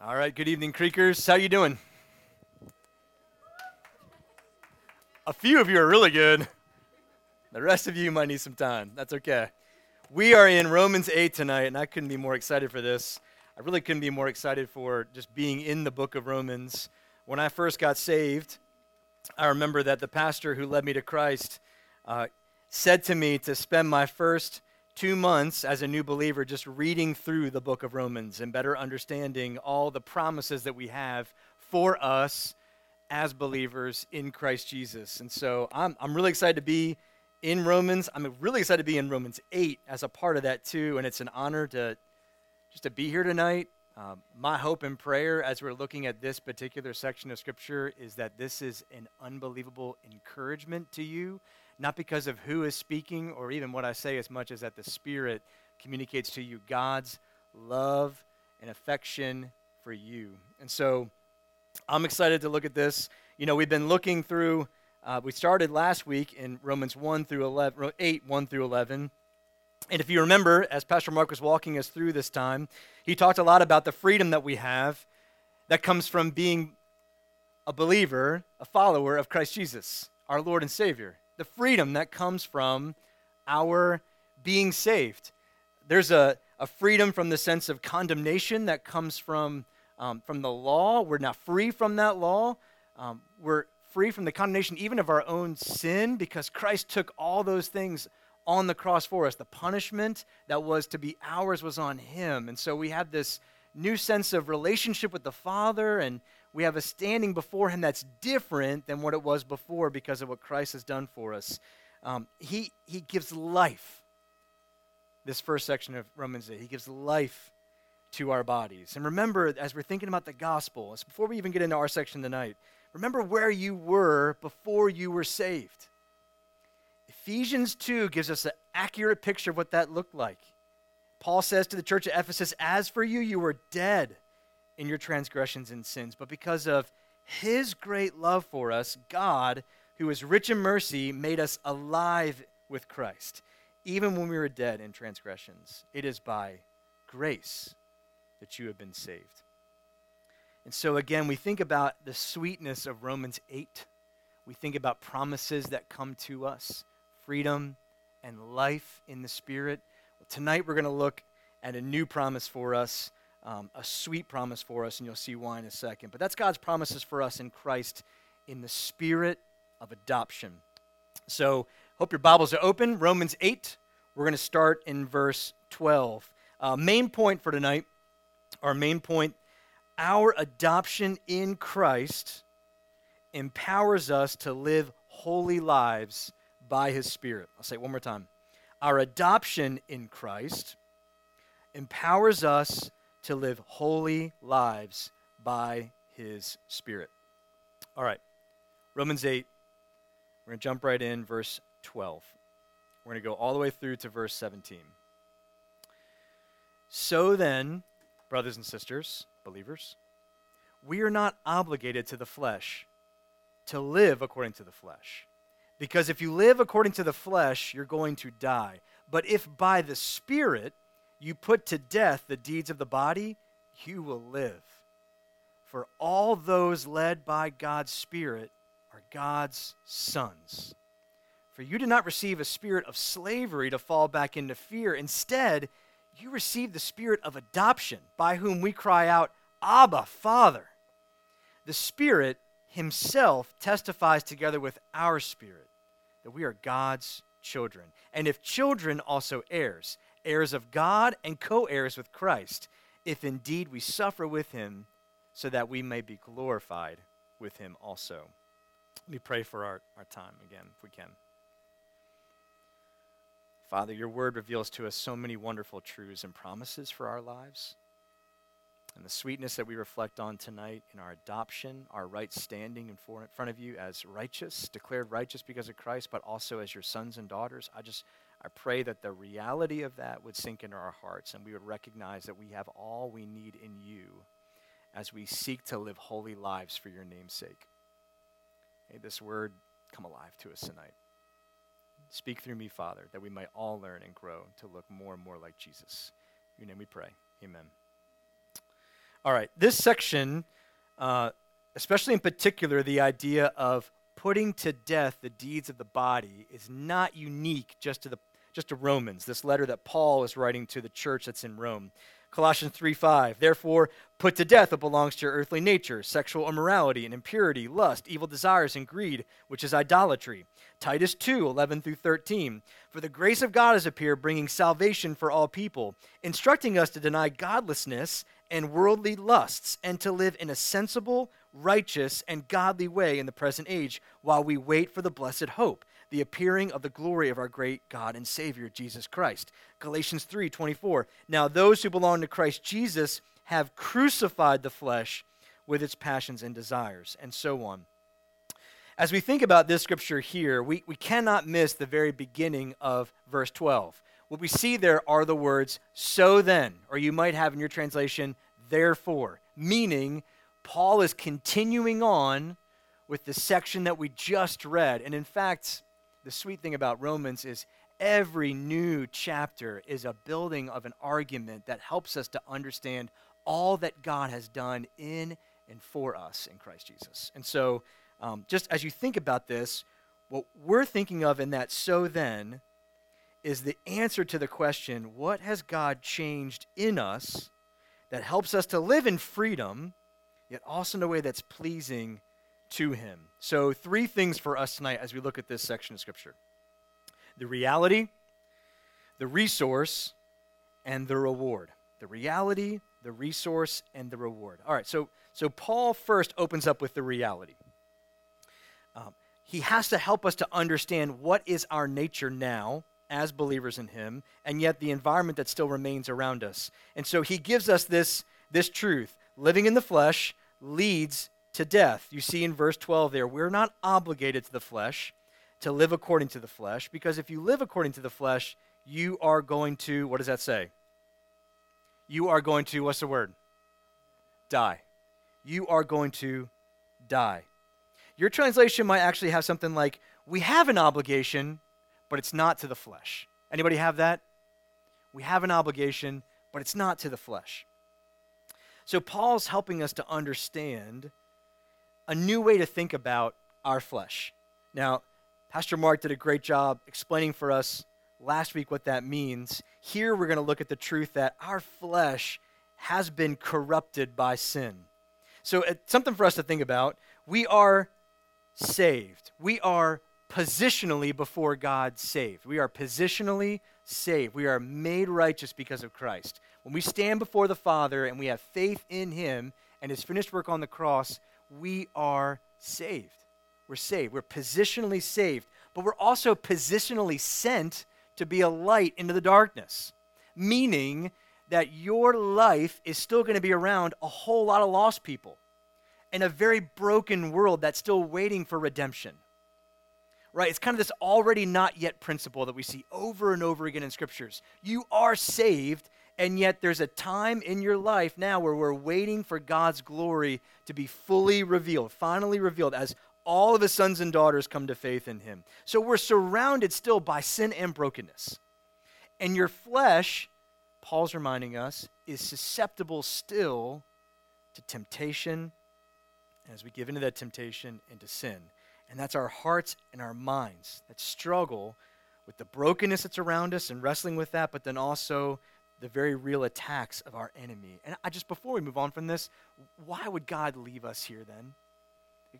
All right, good evening, Creekers. How you doing? A few of you are really good. The rest of you might need some time. That's okay. We are in Romans 8 tonight, and I couldn't be more excited for this. I really couldn't be more excited for just being in the book of Romans. When I first got saved, I remember that the pastor who led me to Christ uh, said to me to spend my first two months as a new believer just reading through the book of Romans and better understanding all the promises that we have for us as believers in Christ Jesus. And so I'm, I'm really excited to be in Romans. I'm really excited to be in Romans 8 as a part of that too. And it's an honor to just to be here tonight. Um, my hope and prayer as we're looking at this particular section of Scripture is that this is an unbelievable encouragement to you not because of who is speaking or even what I say, as much as that the Spirit communicates to you God's love and affection for you. And so I'm excited to look at this. You know, we've been looking through, uh, we started last week in Romans 1 through 11, 8, 1 through 11. And if you remember, as Pastor Mark was walking us through this time, he talked a lot about the freedom that we have that comes from being a believer, a follower of Christ Jesus, our Lord and Savior the freedom that comes from our being saved. There's a, a freedom from the sense of condemnation that comes from, um, from the law. We're not free from that law. Um, we're free from the condemnation even of our own sin because Christ took all those things on the cross for us. The punishment that was to be ours was on him. And so we have this new sense of relationship with the Father and we have a standing before Him that's different than what it was before because of what Christ has done for us. Um, he, he gives life. This first section of Romans 8, He gives life to our bodies. And remember, as we're thinking about the gospel, before we even get into our section tonight, remember where you were before you were saved. Ephesians 2 gives us an accurate picture of what that looked like. Paul says to the church at Ephesus, As for you, you were dead in your transgressions and sins, but because of his great love for us, God, who is rich in mercy, made us alive with Christ, even when we were dead in transgressions. It is by grace that you have been saved. And so, again, we think about the sweetness of Romans 8. We think about promises that come to us freedom and life in the Spirit. Well, tonight, we're going to look at a new promise for us um, a sweet promise for us, and you'll see why in a second. But that's God's promises for us in Christ in the spirit of adoption. So, hope your Bibles are open. Romans 8, we're going to start in verse 12. Uh, main point for tonight, our main point our adoption in Christ empowers us to live holy lives by his Spirit. I'll say it one more time. Our adoption in Christ empowers us to live holy lives by his Spirit. All right, Romans 8, we're going to jump right in, verse 12. We're going to go all the way through to verse 17. So then, brothers and sisters, believers, we are not obligated to the flesh to live according to the flesh. Because if you live according to the flesh, you're going to die. But if by the Spirit you put to death the deeds of the body, you will live. For all those led by God's Spirit are God's sons. For you did not receive a spirit of slavery to fall back into fear. Instead, you received the spirit of adoption, by whom we cry out, Abba, Father. The Spirit Himself testifies together with our spirit that we are God's children. And if children, also heirs heirs of God and co heirs with Christ, if indeed we suffer with him, so that we may be glorified with him also. Let me pray for our, our time again, if we can. Father, your word reveals to us so many wonderful truths and promises for our lives. And the sweetness that we reflect on tonight in our adoption, our right standing in front of you as righteous, declared righteous because of Christ, but also as your sons and daughters. I just I pray that the reality of that would sink into our hearts and we would recognize that we have all we need in you as we seek to live holy lives for your name's sake. May this word come alive to us tonight. Speak through me, Father, that we might all learn and grow to look more and more like Jesus. In your name we pray. Amen. All right, this section, uh, especially in particular, the idea of putting to death the deeds of the body is not unique just to the just to Romans. This letter that Paul is writing to the church that's in Rome. Colossians 3 5. Therefore, put to death what belongs to your earthly nature sexual immorality and impurity, lust, evil desires, and greed, which is idolatry. Titus 2 11 through 13. For the grace of God has appeared, bringing salvation for all people, instructing us to deny godlessness and worldly lusts, and to live in a sensible, righteous, and godly way in the present age, while we wait for the blessed hope the appearing of the glory of our great God and Savior, Jesus Christ. Galatians 3 24. Now, those who belong to Christ Jesus have crucified the flesh with its passions and desires, and so on. As we think about this scripture here, we, we cannot miss the very beginning of verse 12. What we see there are the words, so then, or you might have in your translation, therefore, meaning Paul is continuing on with the section that we just read. And in fact, the sweet thing about Romans is every new chapter is a building of an argument that helps us to understand all that God has done in and for us in Christ Jesus. And so, um, just as you think about this, what we're thinking of in that so then is the answer to the question what has God changed in us that helps us to live in freedom, yet also in a way that's pleasing to him. So, three things for us tonight as we look at this section of Scripture the reality, the resource, and the reward. The reality, the resource, and the reward. All right, so, so Paul first opens up with the reality. Um, he has to help us to understand what is our nature now as believers in him and yet the environment that still remains around us and so he gives us this this truth living in the flesh leads to death. You see in verse 12 there, we're not obligated to the flesh to live according to the flesh, because if you live according to the flesh, you are going to, what does that say? You are going to, what's the word? Die. You are going to die. Your translation might actually have something like, we have an obligation, but it's not to the flesh. Anybody have that? We have an obligation, but it's not to the flesh. So Paul's helping us to understand a new way to think about our flesh. Now, Pastor Mark did a great job explaining for us last week what that means. Here we're going to look at the truth that our flesh has been corrupted by sin. So, it's something for us to think about. We are saved. We are positionally before God saved. We are positionally saved. We are made righteous because of Christ. When we stand before the Father and we have faith in Him and His finished work on the cross, we are saved. We're saved. We're positionally saved, but we're also positionally sent to be a light into the darkness, meaning that your life is still going to be around a whole lot of lost people in a very broken world that's still waiting for redemption. Right? It's kind of this already not yet principle that we see over and over again in scriptures. You are saved, and yet there's a time in your life now where we're waiting for God's glory to be fully revealed, finally revealed, as all of his sons and daughters come to faith in him. So we're surrounded still by sin and brokenness. And your flesh, Paul's reminding us, is susceptible still to temptation as we give into that temptation into sin. And that's our hearts and our minds that struggle with the brokenness that's around us and wrestling with that, but then also the very real attacks of our enemy. And I just, before we move on from this, why would God leave us here then?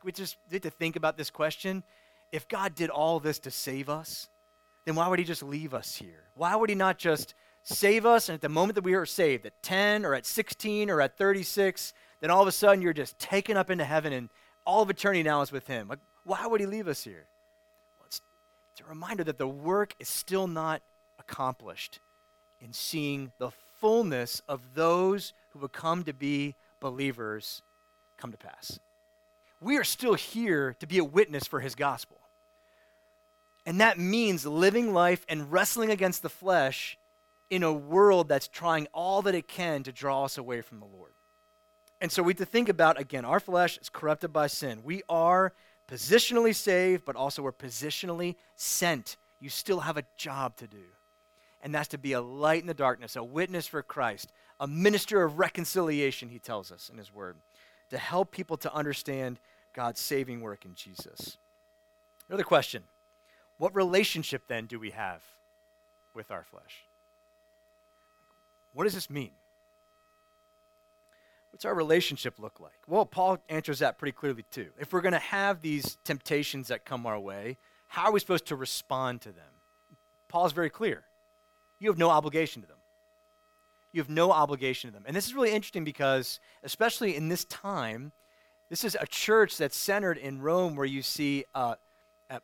we just need to think about this question. If God did all this to save us, then why would He just leave us here? Why would He not just save us and at the moment that we are saved, at 10 or at 16 or at 36, then all of a sudden you're just taken up into heaven and all of eternity now is with Him? Like, why would He leave us here? Well, it's, it's a reminder that the work is still not accomplished in seeing the fullness of those who have come to be believers come to pass. We are still here to be a witness for his gospel. And that means living life and wrestling against the flesh in a world that's trying all that it can to draw us away from the Lord. And so we have to think about again, our flesh is corrupted by sin. We are positionally saved, but also we're positionally sent. You still have a job to do and that's to be a light in the darkness, a witness for Christ, a minister of reconciliation, he tells us in his word, to help people to understand God's saving work in Jesus. Another question What relationship then do we have with our flesh? What does this mean? What's our relationship look like? Well, Paul answers that pretty clearly too. If we're going to have these temptations that come our way, how are we supposed to respond to them? Paul's very clear. You have no obligation to them. You have no obligation to them. And this is really interesting because, especially in this time, this is a church that's centered in Rome where you see, uh,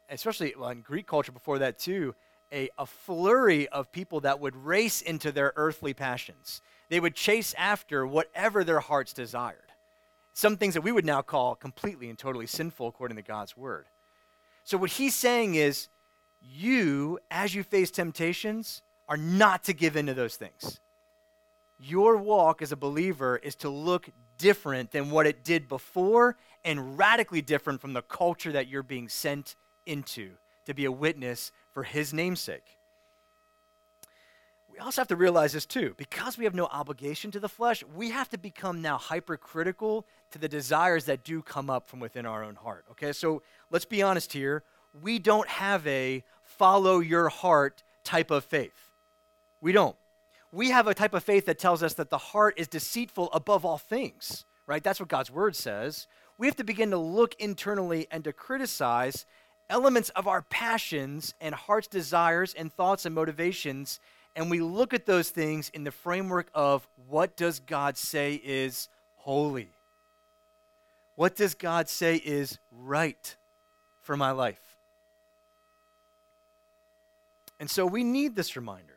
especially in Greek culture before that too, a, a flurry of people that would race into their earthly passions. They would chase after whatever their hearts desired. Some things that we would now call completely and totally sinful according to God's word. So, what he's saying is, you, as you face temptations, are not to give in to those things. Your walk as a believer is to look different than what it did before and radically different from the culture that you're being sent into to be a witness for his namesake. We also have to realize this too. Because we have no obligation to the flesh, we have to become now hypercritical to the desires that do come up from within our own heart. Okay, so let's be honest here. We don't have a follow your heart type of faith. We don't. We have a type of faith that tells us that the heart is deceitful above all things, right? That's what God's word says. We have to begin to look internally and to criticize elements of our passions and heart's desires and thoughts and motivations, and we look at those things in the framework of what does God say is holy? What does God say is right for my life? And so we need this reminder.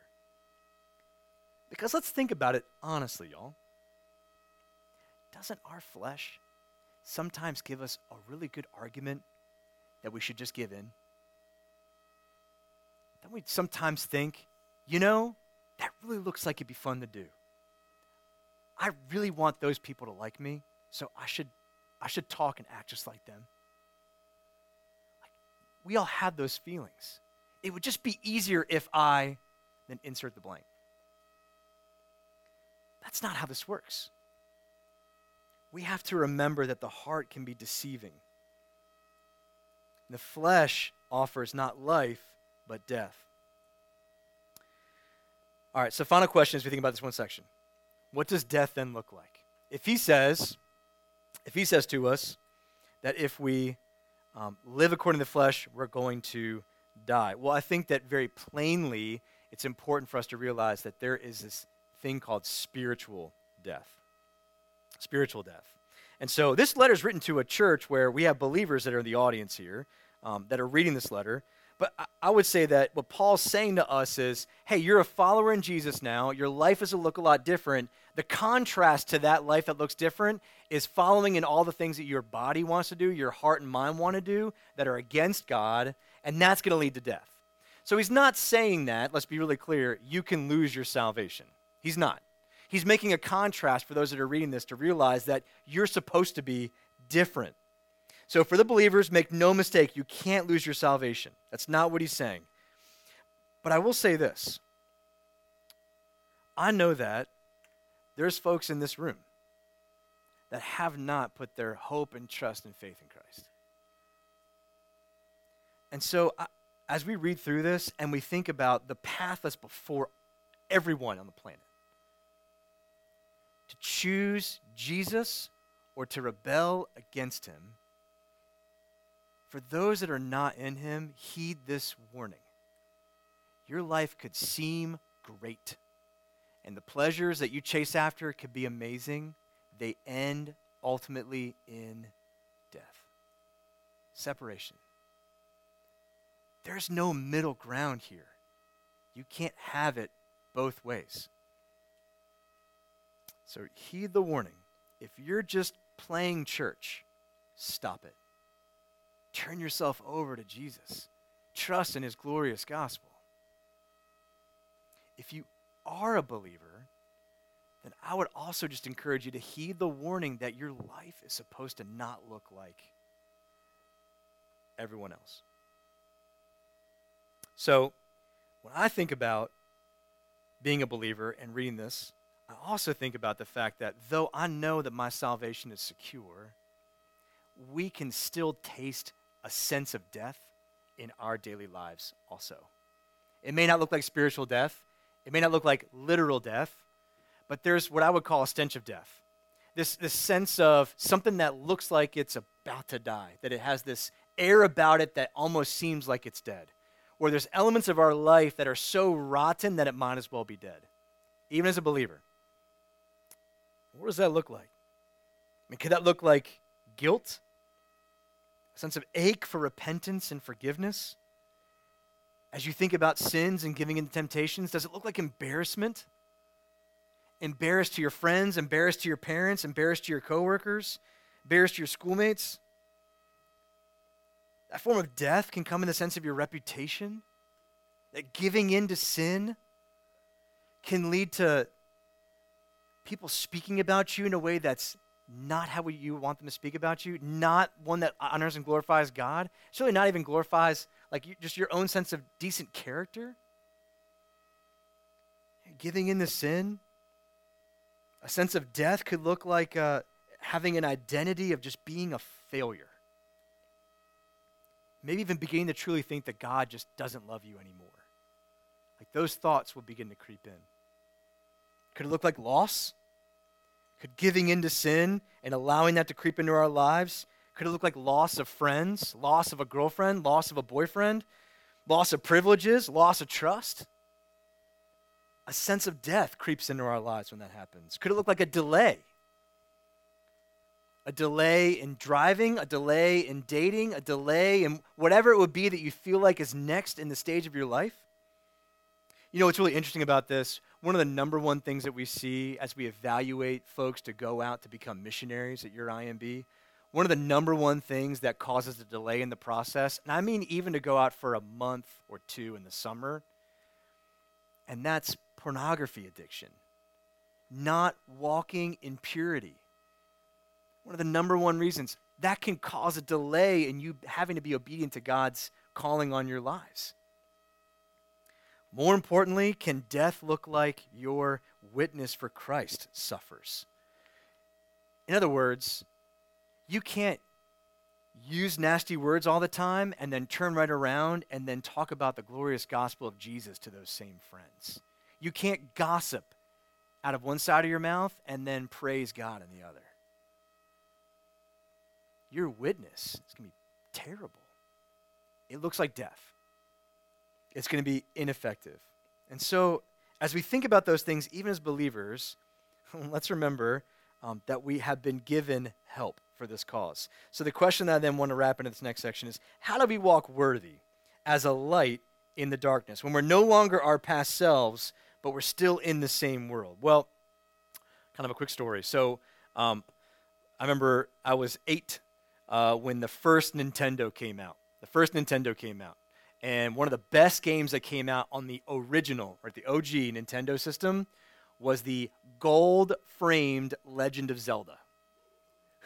Because let's think about it honestly, y'all. Doesn't our flesh sometimes give us a really good argument that we should just give in? Don't we sometimes think, you know, that really looks like it'd be fun to do. I really want those people to like me, so I should I should talk and act just like them. Like, we all have those feelings. It would just be easier if I then insert the blank. That's not how this works. We have to remember that the heart can be deceiving. The flesh offers not life, but death. All right, so final question as we think about this one section. What does death then look like? If he says, if he says to us that if we um, live according to the flesh, we're going to die. Well, I think that very plainly, it's important for us to realize that there is this thing called spiritual death. Spiritual death. And so this letter is written to a church where we have believers that are in the audience here um, that are reading this letter. But I, would say that what Paul's saying to us is hey, you're a follower in Jesus now. Your life is to look a lot different. The contrast to that life that looks different is following in all the things that your body wants to do, your heart and mind want to do, that are against God, and that's going to lead to death. So he's not saying that, let's be really clear, you can lose your salvation. He's not. He's making a contrast for those that are reading this to realize that you're supposed to be different. So, for the believers, make no mistake, you can't lose your salvation. That's not what he's saying. But I will say this I know that there's folks in this room that have not put their hope and trust and faith in Christ. And so, as we read through this and we think about the path that's before everyone on the planet, to choose Jesus or to rebel against him, for those that are not in him, heed this warning. Your life could seem great, and the pleasures that you chase after could be amazing. They end ultimately in death, separation. There's no middle ground here. You can't have it both ways. So heed the warning. If you're just playing church, stop it. Turn yourself over to Jesus. Trust in his glorious gospel. If you are a believer, then I would also just encourage you to heed the warning that your life is supposed to not look like everyone else. So, when I think about being a believer and reading this, I also think about the fact that though I know that my salvation is secure, we can still taste a sense of death in our daily lives also. It may not look like spiritual death, it may not look like literal death, but there's what I would call a stench of death. This, this sense of something that looks like it's about to die, that it has this air about it that almost seems like it's dead. Or there's elements of our life that are so rotten that it might as well be dead, even as a believer. What does that look like? I mean, could that look like guilt? A sense of ache for repentance and forgiveness? As you think about sins and giving in to temptations, does it look like embarrassment? Embarrassed to your friends, embarrassed to your parents, embarrassed to your coworkers, embarrassed to your schoolmates? That form of death can come in the sense of your reputation. That giving in to sin can lead to people speaking about you in a way that's not how you want them to speak about you, not one that honors and glorifies God. Really not even glorifies like just your own sense of decent character. Giving in to sin, a sense of death could look like uh, having an identity of just being a failure. Maybe even beginning to truly think that God just doesn't love you anymore. Like those thoughts will begin to creep in. Could it look like loss? Could giving in to sin and allowing that to creep into our lives, could it look like loss of friends, loss of a girlfriend, loss of a boyfriend, loss of privileges, loss of trust? A sense of death creeps into our lives when that happens. Could it look like a delay? A delay in driving, a delay in dating, a delay in whatever it would be that you feel like is next in the stage of your life? You know what's really interesting about this? One of the number one things that we see as we evaluate folks to go out to become missionaries at your IMB, one of the number one things that causes a delay in the process, and I mean even to go out for a month or two in the summer, and that's pornography addiction, not walking in purity. One of the number one reasons that can cause a delay in you having to be obedient to God's calling on your lives. More importantly, can death look like your witness for Christ suffers? In other words, you can't use nasty words all the time and then turn right around and then talk about the glorious gospel of Jesus to those same friends. You can't gossip out of one side of your mouth and then praise God in the other. Your witness is going to be terrible. It looks like death it's going to be ineffective. And so, as we think about those things, even as believers, let's remember um, that we have been given help for this cause. So, the question that I then want to wrap into this next section is how do we walk worthy as a light in the darkness when we're no longer our past selves, but we're still in the same world? Well, kind of a quick story. So, um, I remember I was eight uh, when the first Nintendo came out. The first Nintendo came out. And one of the best games that came out on the original, or the OG Nintendo system, was the gold framed Legend of Zelda.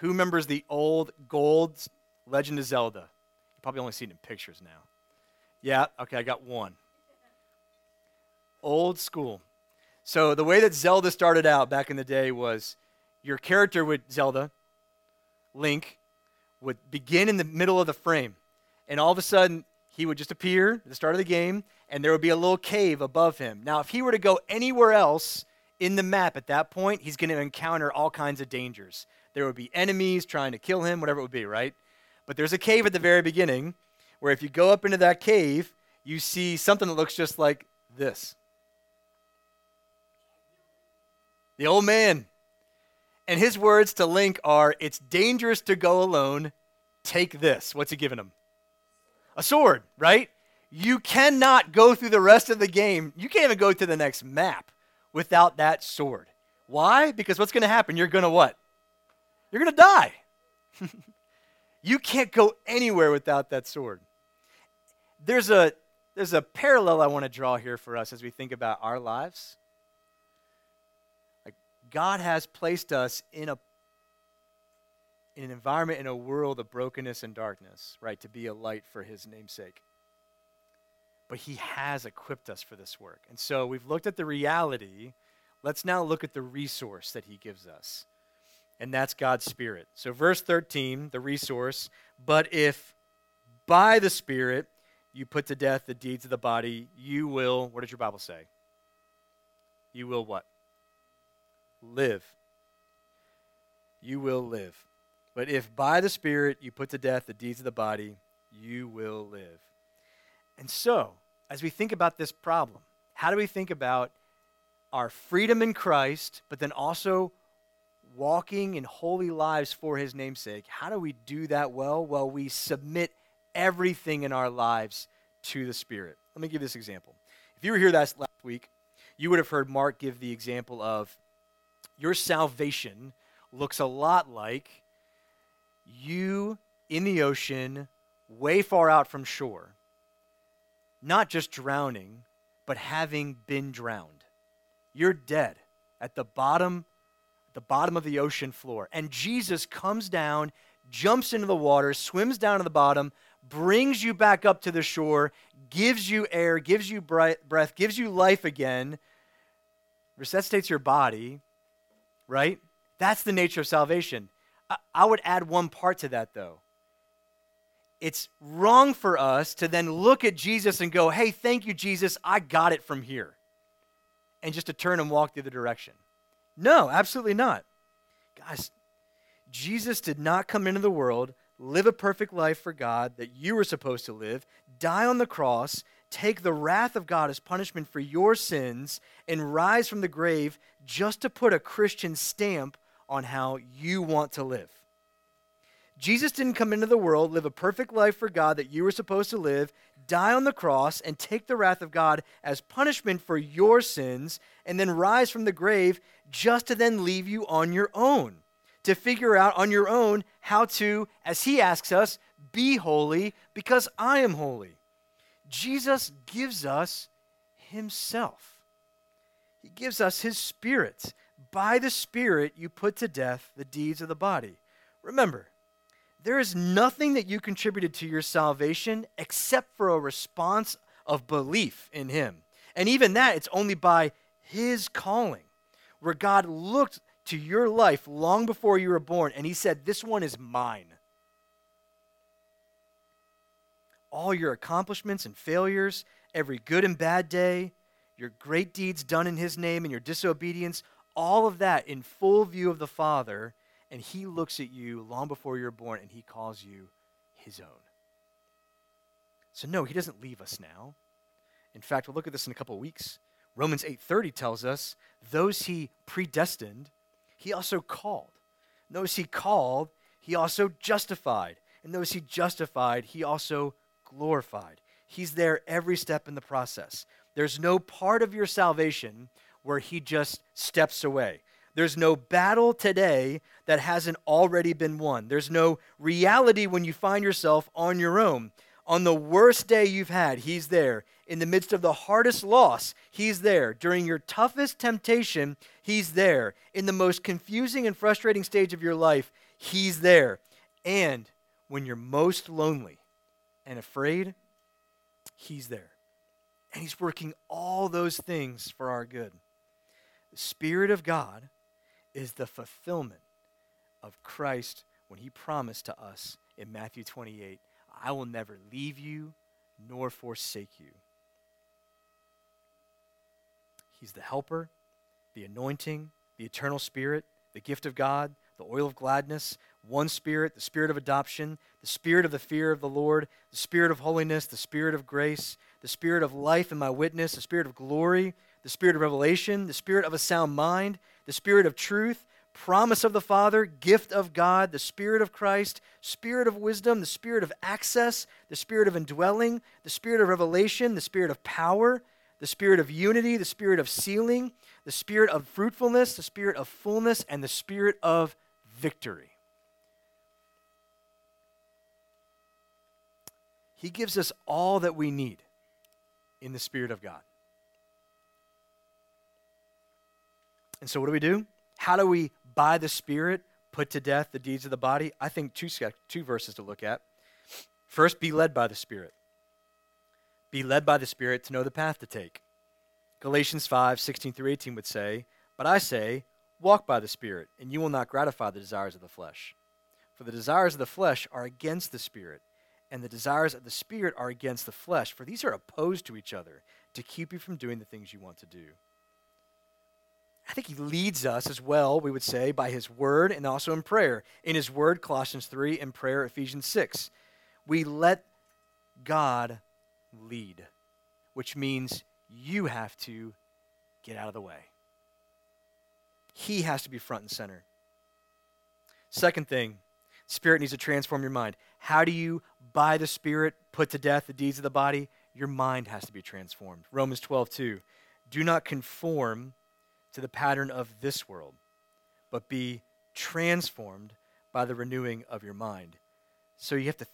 Who remembers the old gold Legend of Zelda? You probably only seen it in pictures now. Yeah, okay, I got one. Old school. So the way that Zelda started out back in the day was your character would Zelda, Link, would begin in the middle of the frame. And all of a sudden, he would just appear at the start of the game, and there would be a little cave above him. Now, if he were to go anywhere else in the map at that point, he's going to encounter all kinds of dangers. There would be enemies trying to kill him, whatever it would be, right? But there's a cave at the very beginning where if you go up into that cave, you see something that looks just like this. The old man. And his words to Link are It's dangerous to go alone. Take this. What's he giving him? A sword, right? You cannot go through the rest of the game. You can't even go to the next map without that sword. Why? Because what's going to happen? You're going to what? You're going to die. you can't go anywhere without that sword. There's a there's a parallel I want to draw here for us as we think about our lives. Like God has placed us in a in an environment, in a world of brokenness and darkness, right, to be a light for his namesake. But he has equipped us for this work. And so we've looked at the reality, let's now look at the resource that he gives us. And that's God's Spirit. So, verse 13, the resource, but if by the Spirit you put to death the deeds of the body, you will, what does your Bible say? You will what? Live. You will live. But if by the Spirit you put to death the deeds of the body, you will live. And so, as we think about this problem, how do we think about our freedom in Christ, but then also walking in holy lives for his namesake? How do we do that well? Well, we submit everything in our lives to the Spirit. Let me give this example. If you were here last, last week, you would have heard Mark give the example of your salvation looks a lot like you in the ocean, way far out from shore, not just drowning, but having been drowned. You're dead at the bottom the bottom of the ocean floor. And Jesus comes down, jumps into the water, swims down to the bottom, brings you back up to the shore, gives you air, gives you breath, gives you life again, resuscitates your body, right? That's the nature of salvation. I, would add one part to that, though. It's wrong for us to then look at Jesus and go, hey, thank you, Jesus, I got it from here. And just to turn and walk the other direction. No, absolutely not. Guys, Jesus did not come into the world, live a perfect life for God that you were supposed to live, die on the cross, take the wrath of God as punishment for your sins, and rise from the grave just to put a Christian stamp on how you want to live. Jesus didn't come into the world, live a perfect life for God that you were supposed to live, die on the cross, and take the wrath of God as punishment for your sins, and then rise from the grave just to then leave you on your own, to figure out on your own how to, as he asks us, be holy because I am holy. Jesus gives us himself. He gives us his spirit. By the spirit, you put to death the deeds of the body. Remember, there is nothing that you contributed to your salvation except for a response of belief in him. And even that, it's only by his calling, where God looked to your life long before you were born and he said, This one is mine. all your accomplishments and failures, every good and bad day, your great deeds done in His name and your disobedience, all of that in full view of the Father, and He looks at you long before you're born and He calls you His own. So no, He doesn't leave us now. In fact, we'll look at this in a couple of weeks. Romans 8:30 tells us those he predestined, he also called. Those he called, he also justified. And those he justified, he also glorified. He's there every step in the process. There's no part of your salvation where He just steps away. There's no battle today that hasn't already been won. There's no reality when you find yourself on your own. On the worst day you've had, He's there. In the midst of the hardest loss, He's there. During your toughest temptation, He's there. In the most confusing and frustrating stage of your life, He's there. And when you're most lonely, and afraid, He's there. And He's working all those things for our good. The Spirit of God is the fulfillment of Christ when He promised to us in Matthew 28 I will never leave you nor forsake you. He's the helper, the anointing, the eternal spirit, the gift of God, the oil of gladness, one Spirit, the Spirit of adoption, the Spirit of the fear of the Lord, the Spirit of holiness, the Spirit of grace, the Spirit of life and my witness, the Spirit of glory, the Spirit of revelation, the Spirit of a sound mind, the Spirit of truth, promise of the Father, gift of God, the Spirit of Christ, Spirit of wisdom, the Spirit of access, the Spirit of indwelling, the Spirit of revelation, the Spirit of power, the Spirit of unity, the Spirit of sealing, the Spirit of fruitfulness, the Spirit of fullness, and the Spirit of victory. He gives us all that we need in the Spirit of God. And so, what do we do? How do we, by the Spirit, put to death the deeds of the body? I think two, two verses to look at. First, be led by the Spirit. Be led by the Spirit to know the path to take. Galatians 5 16 through 18 would say, But I say, walk by the Spirit, and you will not gratify the desires of the flesh. For the desires of the flesh are against the Spirit, and the desires of the Spirit are against the flesh, for these are opposed to each other to keep you from doing the things you want to do. I think he leads us as well, we would say, by his word and also in prayer. In his word, Colossians 3, and prayer, Ephesians 6. We let God lead, which means you have to get out of the way. He has to be front and center. Second thing, Spirit needs to transform your mind. How do you, by the Spirit, put to death the deeds of the body? Your mind has to be transformed. Romans 12, 2. Do not conform to the pattern of this world, but be transformed by the renewing of your mind. So you have to,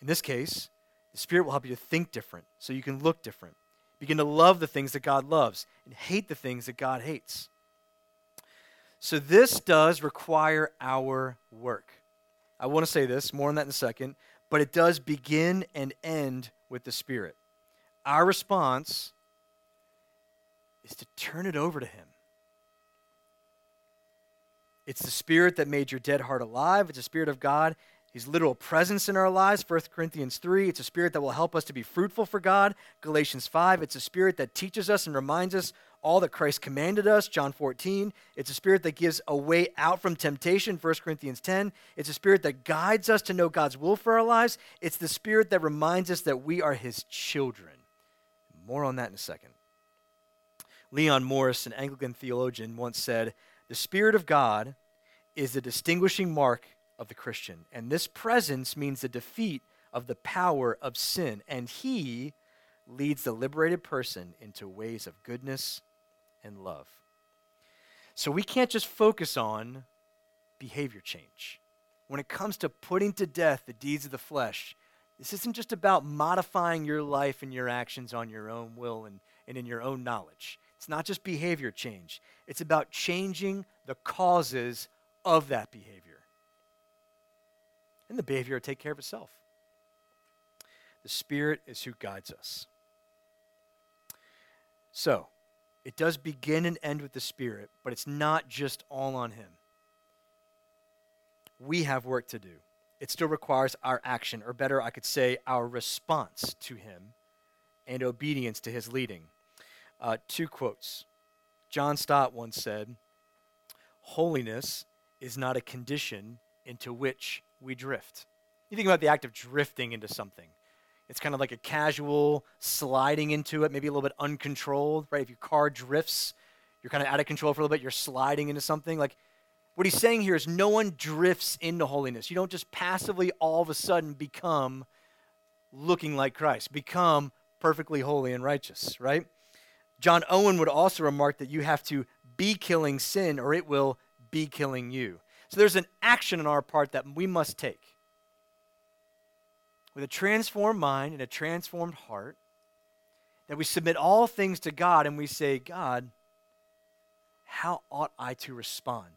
in this case, the Spirit will help you to think different so you can look different. Begin to love the things that God loves and hate the things that God hates. So this does require our work. I want to say this, more on that in a second, but it does begin and end with the Spirit. Our response is to turn it over to Him. It's the Spirit that made your dead heart alive. It's the Spirit of God his literal presence in our lives, 1 Corinthians 3. It's a spirit that will help us to be fruitful for God. Galatians 5. It's a spirit that teaches us and reminds us all that Christ commanded us, John 14. It's a spirit that gives a way out from temptation, 1 Corinthians 10. It's a spirit that guides us to know God's will for our lives. It's the spirit that reminds us that we are his children. More on that in a second. Leon Morris, an Anglican theologian, once said, The Spirit of God is the distinguishing mark of the Christian. And this presence means the defeat of the power of sin. And he leads the liberated person into ways of goodness and love. So we can't just focus on behavior change. When it comes to putting to death the deeds of the flesh, this isn't just about modifying your life and your actions on your own will and, and in your own knowledge. It's not just behavior change, it's about changing the causes of that behavior and the behavior will take care of itself. The Spirit is who guides us. So, it does begin and end with the Spirit, but it's not just all on Him. We have work to do. It still requires our action, or better, I could say, our response to Him and obedience to His leading. Uh, two quotes. John Stott once said, Holiness is not a condition into which we drift. You think about the act of drifting into something. It's kind of like a casual sliding into it, maybe a little bit uncontrolled, right? If your car drifts, you're kind of out of control for a little bit, you're sliding into something. Like what he's saying here is no one drifts into holiness. You don't just passively all of a sudden become looking like Christ, become perfectly holy and righteous, right? John Owen would also remark that you have to be killing sin or it will be killing you. So there's an action on our part that we must take. With a transformed mind and a transformed heart, that we submit all things to God and we say, God, how ought I to respond?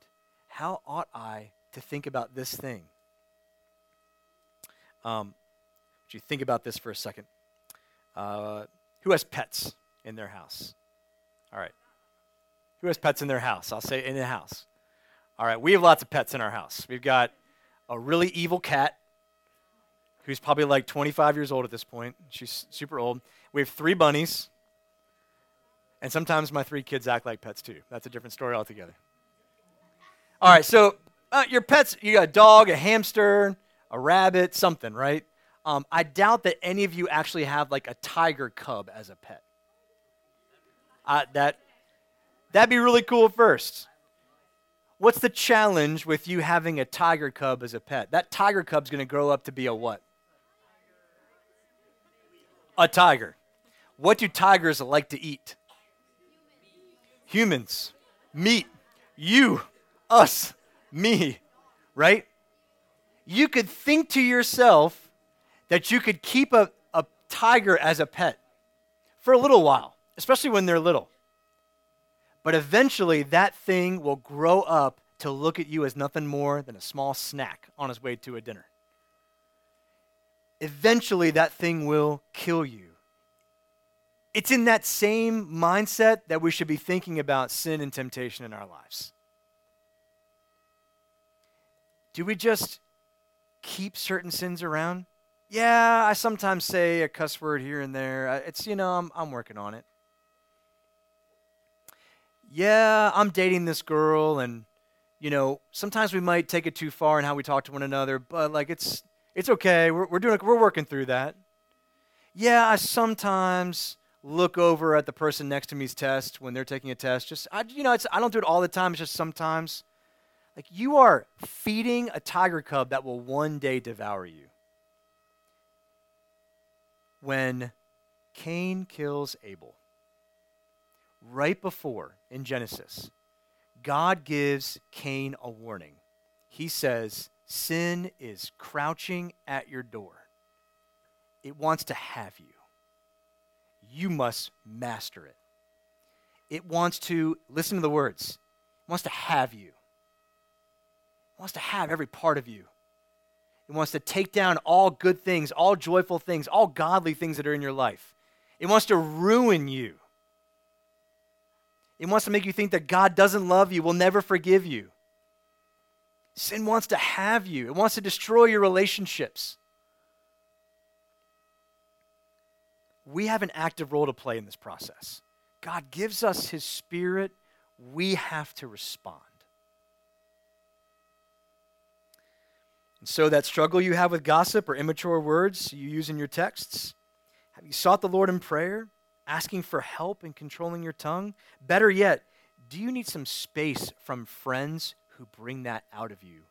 How ought I to think about this thing? Um, would you think about this for a second? Uh, who has pets in their house? All right. Who has pets in their house? I'll say in the house. All right, we have lots of pets in our house. We've got a really evil cat who's probably like 25 years old at this point. She's super old. We have three bunnies. And sometimes my three kids act like pets too. That's a different story altogether. All right, so uh, your pets, you got a dog, a hamster, a rabbit, something, right? Um, I doubt that any of you actually have like a tiger cub as a pet. Uh, that that'd be really cool first. What's the challenge with you having a tiger cub as a pet? That tiger cub's going to grow up to be a what? A tiger. What do tigers like to eat? Humans. Meat. You. Us. Me. Right? You could think to yourself that you could keep a, a tiger as a pet for a little while, especially when they're little. But eventually, that thing will grow up to look at you as nothing more than a small snack on its way to a dinner. Eventually, that thing will kill you. It's in that same mindset that we should be thinking about sin and temptation in our lives. Do we just keep certain sins around? Yeah, I sometimes say a cuss word here and there. It's, you know, I'm, I'm working on it. Yeah, I'm dating this girl, and, you know, sometimes we might take it too far in how we talk to one another, but, like, it's, it's okay. We're, we're, doing, we're working through that. Yeah, I sometimes look over at the person next to me's test when they're taking a test. Just, I, you know, I don't do it all the time. It's just sometimes. Like you are feeding a tiger cub that will one day devour you. When Cain kills Abel, right before in Genesis, God gives Cain a warning. He says, Sin is crouching at your door, it wants to have you. You must master it. It wants to, listen to the words, it wants to have you It wants to have every part of you. It wants to take down all good things, all joyful things, all godly things that are in your life. It wants to ruin you. It wants to make you think that God doesn't love you, will never forgive you. Sin wants to have you, it wants to destroy your relationships. We have an active role to play in this process. God gives us His Spirit, we have to respond. And so, that struggle you have with gossip or immature words you use in your texts, have you sought the Lord in prayer, asking for help in controlling your tongue? Better yet, do you need some space from friends who bring that out of you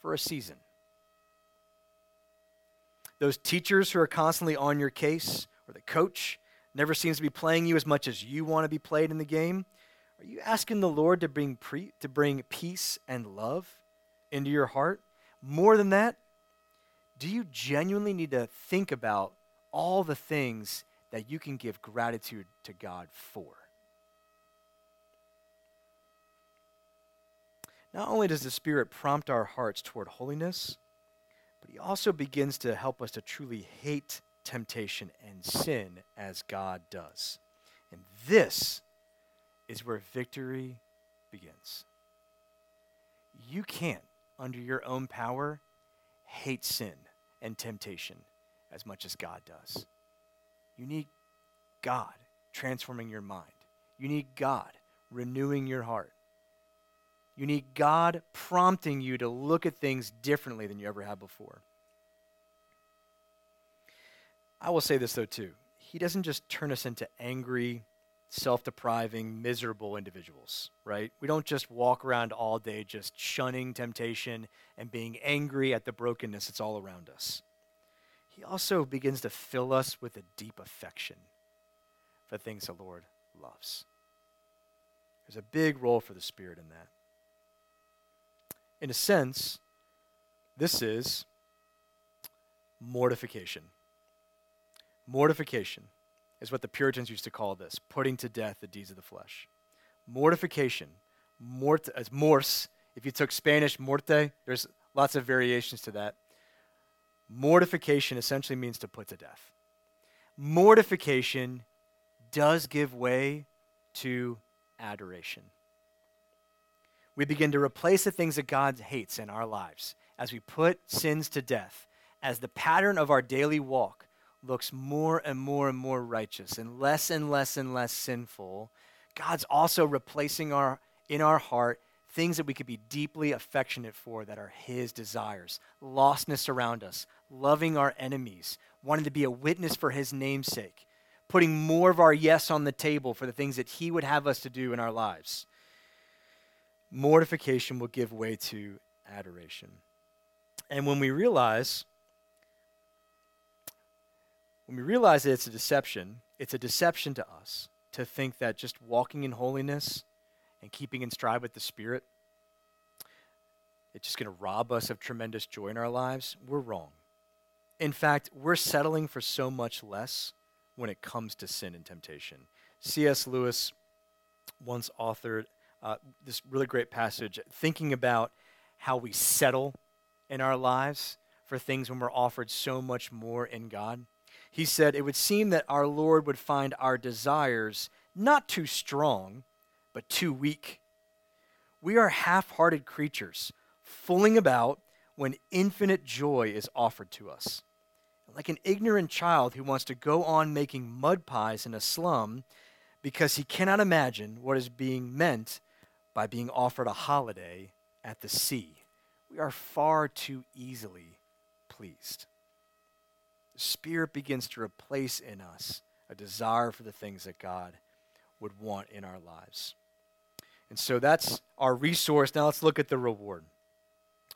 for a season? Those teachers who are constantly on your case, or the coach never seems to be playing you as much as you want to be played in the game, are you asking the Lord to bring, pre- to bring peace and love into your heart? More than that, do you genuinely need to think about all the things that you can give gratitude to God for? Not only does the Spirit prompt our hearts toward holiness, but He also begins to help us to truly hate temptation and sin as God does. And this is where victory begins. You can't under your own power hate sin and temptation as much as God does. You need God transforming your mind. You need God renewing your heart. You need God prompting you to look at things differently than you ever have before. I will say this, though, too. He doesn't just turn us into angry, self depriving, miserable individuals, right? We don't just walk around all day just shunning temptation and being angry at the brokenness that's all around us. He also begins to fill us with a deep affection for things the Lord loves. There's a big role for the Spirit in that. In a sense, this is mortification. Mortification is what the Puritans used to call this putting to death the deeds of the flesh. Mortification, mort, as morse, if you took Spanish morte, there's lots of variations to that. Mortification essentially means to put to death. Mortification does give way to adoration. We begin to replace the things that God hates in our lives as we put sins to death as the pattern of our daily walk looks more and more and more righteous and less and less and less sinful, God's also replacing our in our heart things that we could be deeply affectionate for that are his desires. Lostness around us, loving our enemies, wanting to be a witness for his namesake, putting more of our yes on the table for the things that he would have us to do in our lives. Mortification will give way to adoration. And when we realize when we realize that it's a deception, it's a deception to us to think that just walking in holiness and keeping in stride with the Spirit, it's just going to rob us of tremendous joy in our lives. We're wrong. In fact, we're settling for so much less when it comes to sin and temptation. C.S. Lewis once authored uh, this really great passage thinking about how we settle in our lives for things when we're offered so much more in God. he said, It would seem that our Lord would find our desires not too strong, but too weak. We are half hearted creatures, fooling about when infinite joy is offered to us. Like an ignorant child who wants to go on making mud pies in a slum because he cannot imagine what is being meant by being offered a holiday at the sea. We are far too easily pleased. The Spirit begins to replace in us a desire for the things that God would want in our lives. And so that's our resource. Now let's look at the reward.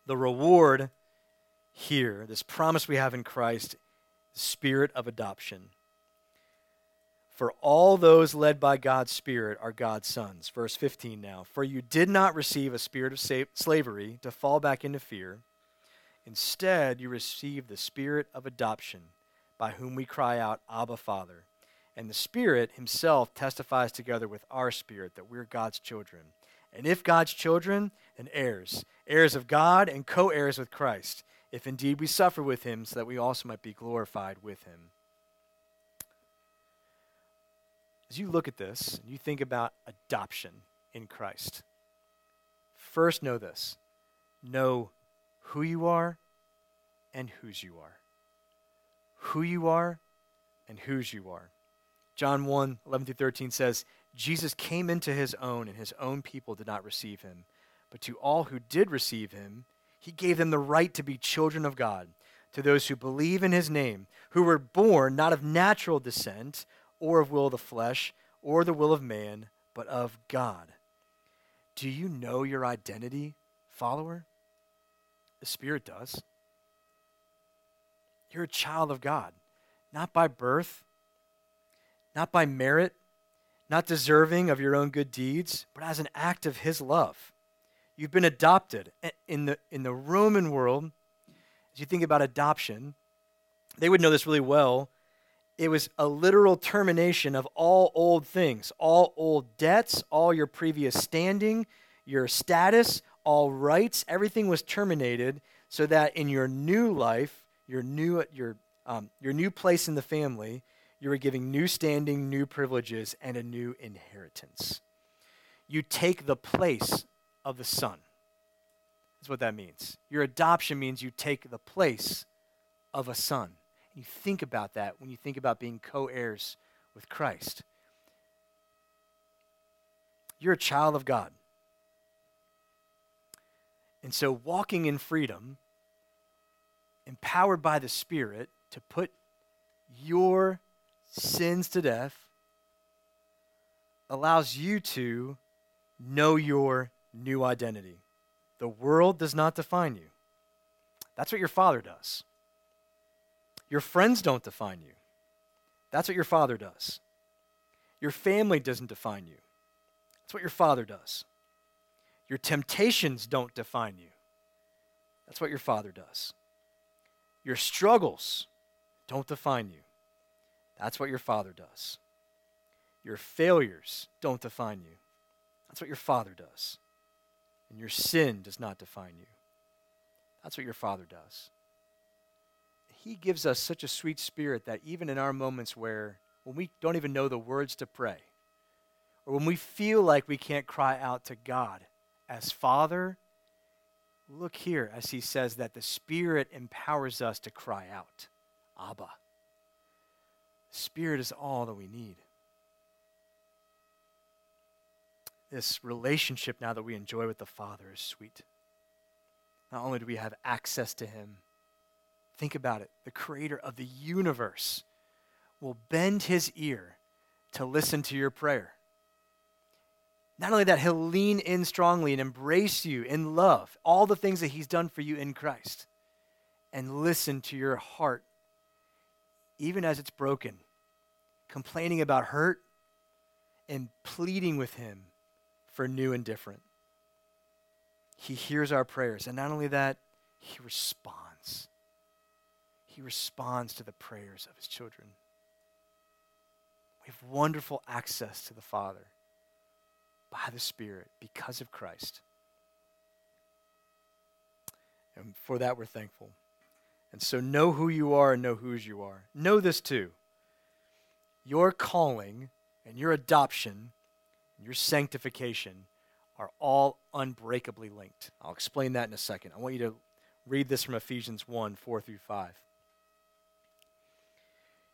The reward here, this promise we have in Christ, spirit of adoption. For all those led by God's Spirit are God's sons. Verse 15 now. For you did not receive a spirit of sa- slavery to fall back into fear. Instead, you received the spirit of adoption, by whom we cry out, Abba, Father. And the Spirit Himself testifies together with our spirit that we're God's children. And if God's children, then heirs, heirs of God and co heirs with Christ, if indeed we suffer with Him, so that we also might be glorified with Him. As you look at this and you think about adoption in Christ, first know this know who you are and whose you are. Who you are and whose you are. John 1 11 through 13 says, Jesus came into his own, and his own people did not receive him. But to all who did receive him, he gave them the right to be children of God, to those who believe in his name, who were born not of natural descent, or of will of the flesh, or the will of man, but of God. Do you know your identity, follower? The Spirit does. You're a child of God, not by birth not by merit, not deserving of your own good deeds, but as an act of his love. You've been adopted. In the, in the Roman world, as you think about adoption, they would know this really well. It was a literal termination of all old things, all old debts, all your previous standing, your status, all rights, everything was terminated so that in your new life, your new, your, um, your new place in the family, you were giving new standing, new privileges, and a new inheritance. You take the place of the Son. That's what that means. Your adoption means you take the place of a son. And you think about that when you think about being co heirs with Christ. You're a child of God. And so, walking in freedom, empowered by the Spirit to put your sins to death allows you to know your new identity. The world does not define you. That's what your father does. Your friends don't define you. That's what your father does. Your family doesn't define you. That's what your father does. Your temptations don't define you. That's what your father does. Your struggles don't define you. That's what your Father does. Your failures don't define you. That's what your Father does. And your sin does not define you. That's what your Father does. He gives us such a sweet spirit that even in our moments where, when we don't even know the words to pray, or when we feel like we can't cry out to God as Father, look here as he says that the Spirit empowers us to cry out, Abba. Spirit is all that we need. This relationship now that we enjoy with the Father is sweet. Not only do we have access to Him, think about it the creator of the universe will bend his ear to listen to your prayer. Not only that, he'll lean in strongly and embrace you in love, all the things that he's done for you in Christ, and listen to your heart, even as it's broken complaining about hurt, and pleading with Him for new and different. He hears our prayers. And not only that, He responds. He responds to the prayers of His children. We have wonderful access to the Father by the Spirit because of Christ. And for that, we're thankful. And so know who you are and know whose you are. Know this too. Your calling and your adoption your sanctification are all unbreakably linked. I'll explain that in a second. I want you to read this from Ephesians 1 4 through 5.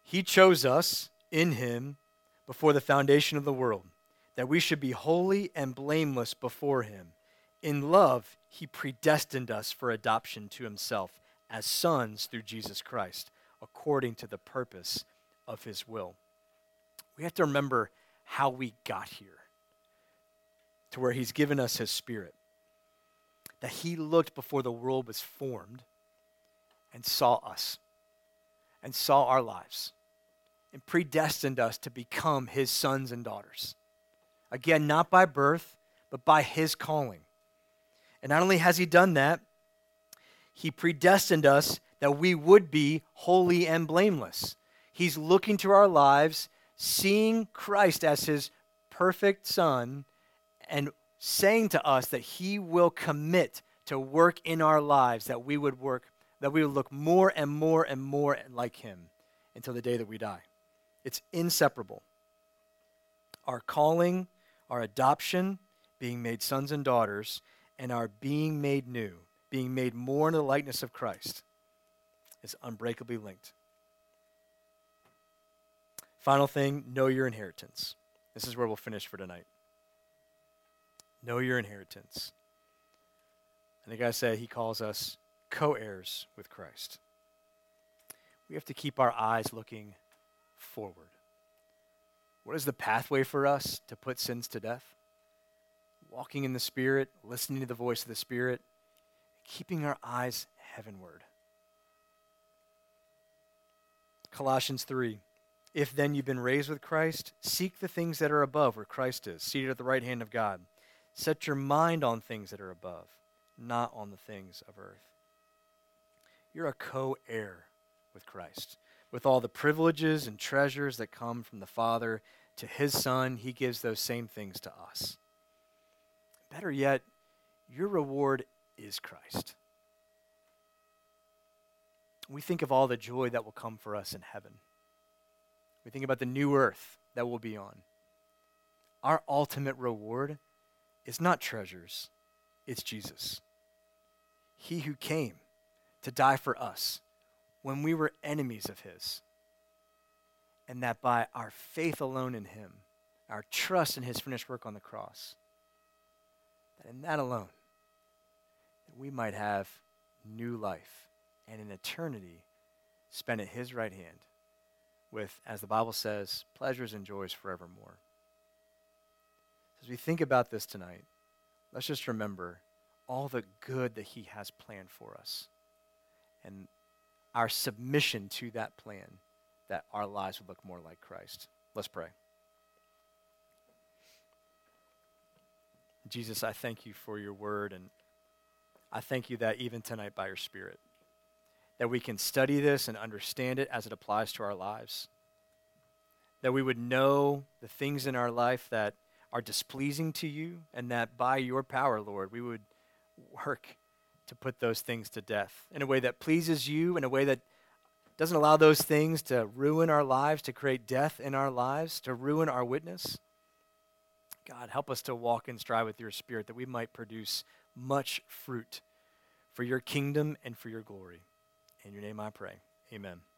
He chose us in Him before the foundation of the world, that we should be holy and blameless before Him. In love, He predestined us for adoption to Himself as sons through Jesus Christ, according to the purpose of His will. We have to remember how we got here to where He's given us His Spirit. That He looked before the world was formed and saw us and saw our lives and predestined us to become His sons and daughters. Again, not by birth, but by His calling. And not only has He done that, He predestined us that we would be holy and blameless. He's looking to our lives, seeing Christ as His perfect Son, and saying to us that he will commit to work in our lives that we would work that we would look more and more and more like him until the day that we die. It's inseparable. Our calling our adoption being made sons and daughters and our being made new being made more in the likeness of christ is unbreakably linked. Final thing know your inheritance. This is where we'll finish for tonight Know your inheritance. And the guy said he calls us co heirs with Christ. We have to keep our eyes looking forward. What is the pathway for us to put sins to death? Walking in the Spirit, listening to the voice of the Spirit, keeping our eyes heavenward. Colossians 3 If then you've been raised with Christ, seek the things that are above where Christ is, seated at the right hand of God. Set your mind on things that are above, not on the things of earth. You're a co heir with Christ. With all the privileges and treasures that come from the Father to his Son, he gives those same things to us. Better yet, your reward is Christ. We think of all the joy that will come for us in heaven. We think about the new earth that we'll be on. Our ultimate reward is not treasures, it's Jesus. He who came to die for us when we were enemies of His. And that by our faith alone in Him, our trust in His finished work on the cross, that in that alone, that we might have new life and an eternity spent at His right hand with, as the Bible says, pleasures and joys forevermore. As we think about this tonight, let's just remember all the good that He has planned for us and our submission to that plan that our lives would look more like Christ. Let's pray. Jesus, I thank you for your word, and I thank you that even tonight by your Spirit, that we can study this and understand it as it applies to our lives. That we would know the things in our life that are displeasing to you, and that by your power, Lord, we would work to put those things to death in a way that pleases you, in a way that doesn't allow those things to ruin our lives, to create death in our lives, to ruin our witness. God, help us to walk and strive with your spirit that we might produce much fruit for your kingdom and for your glory. In your name I pray. Amen.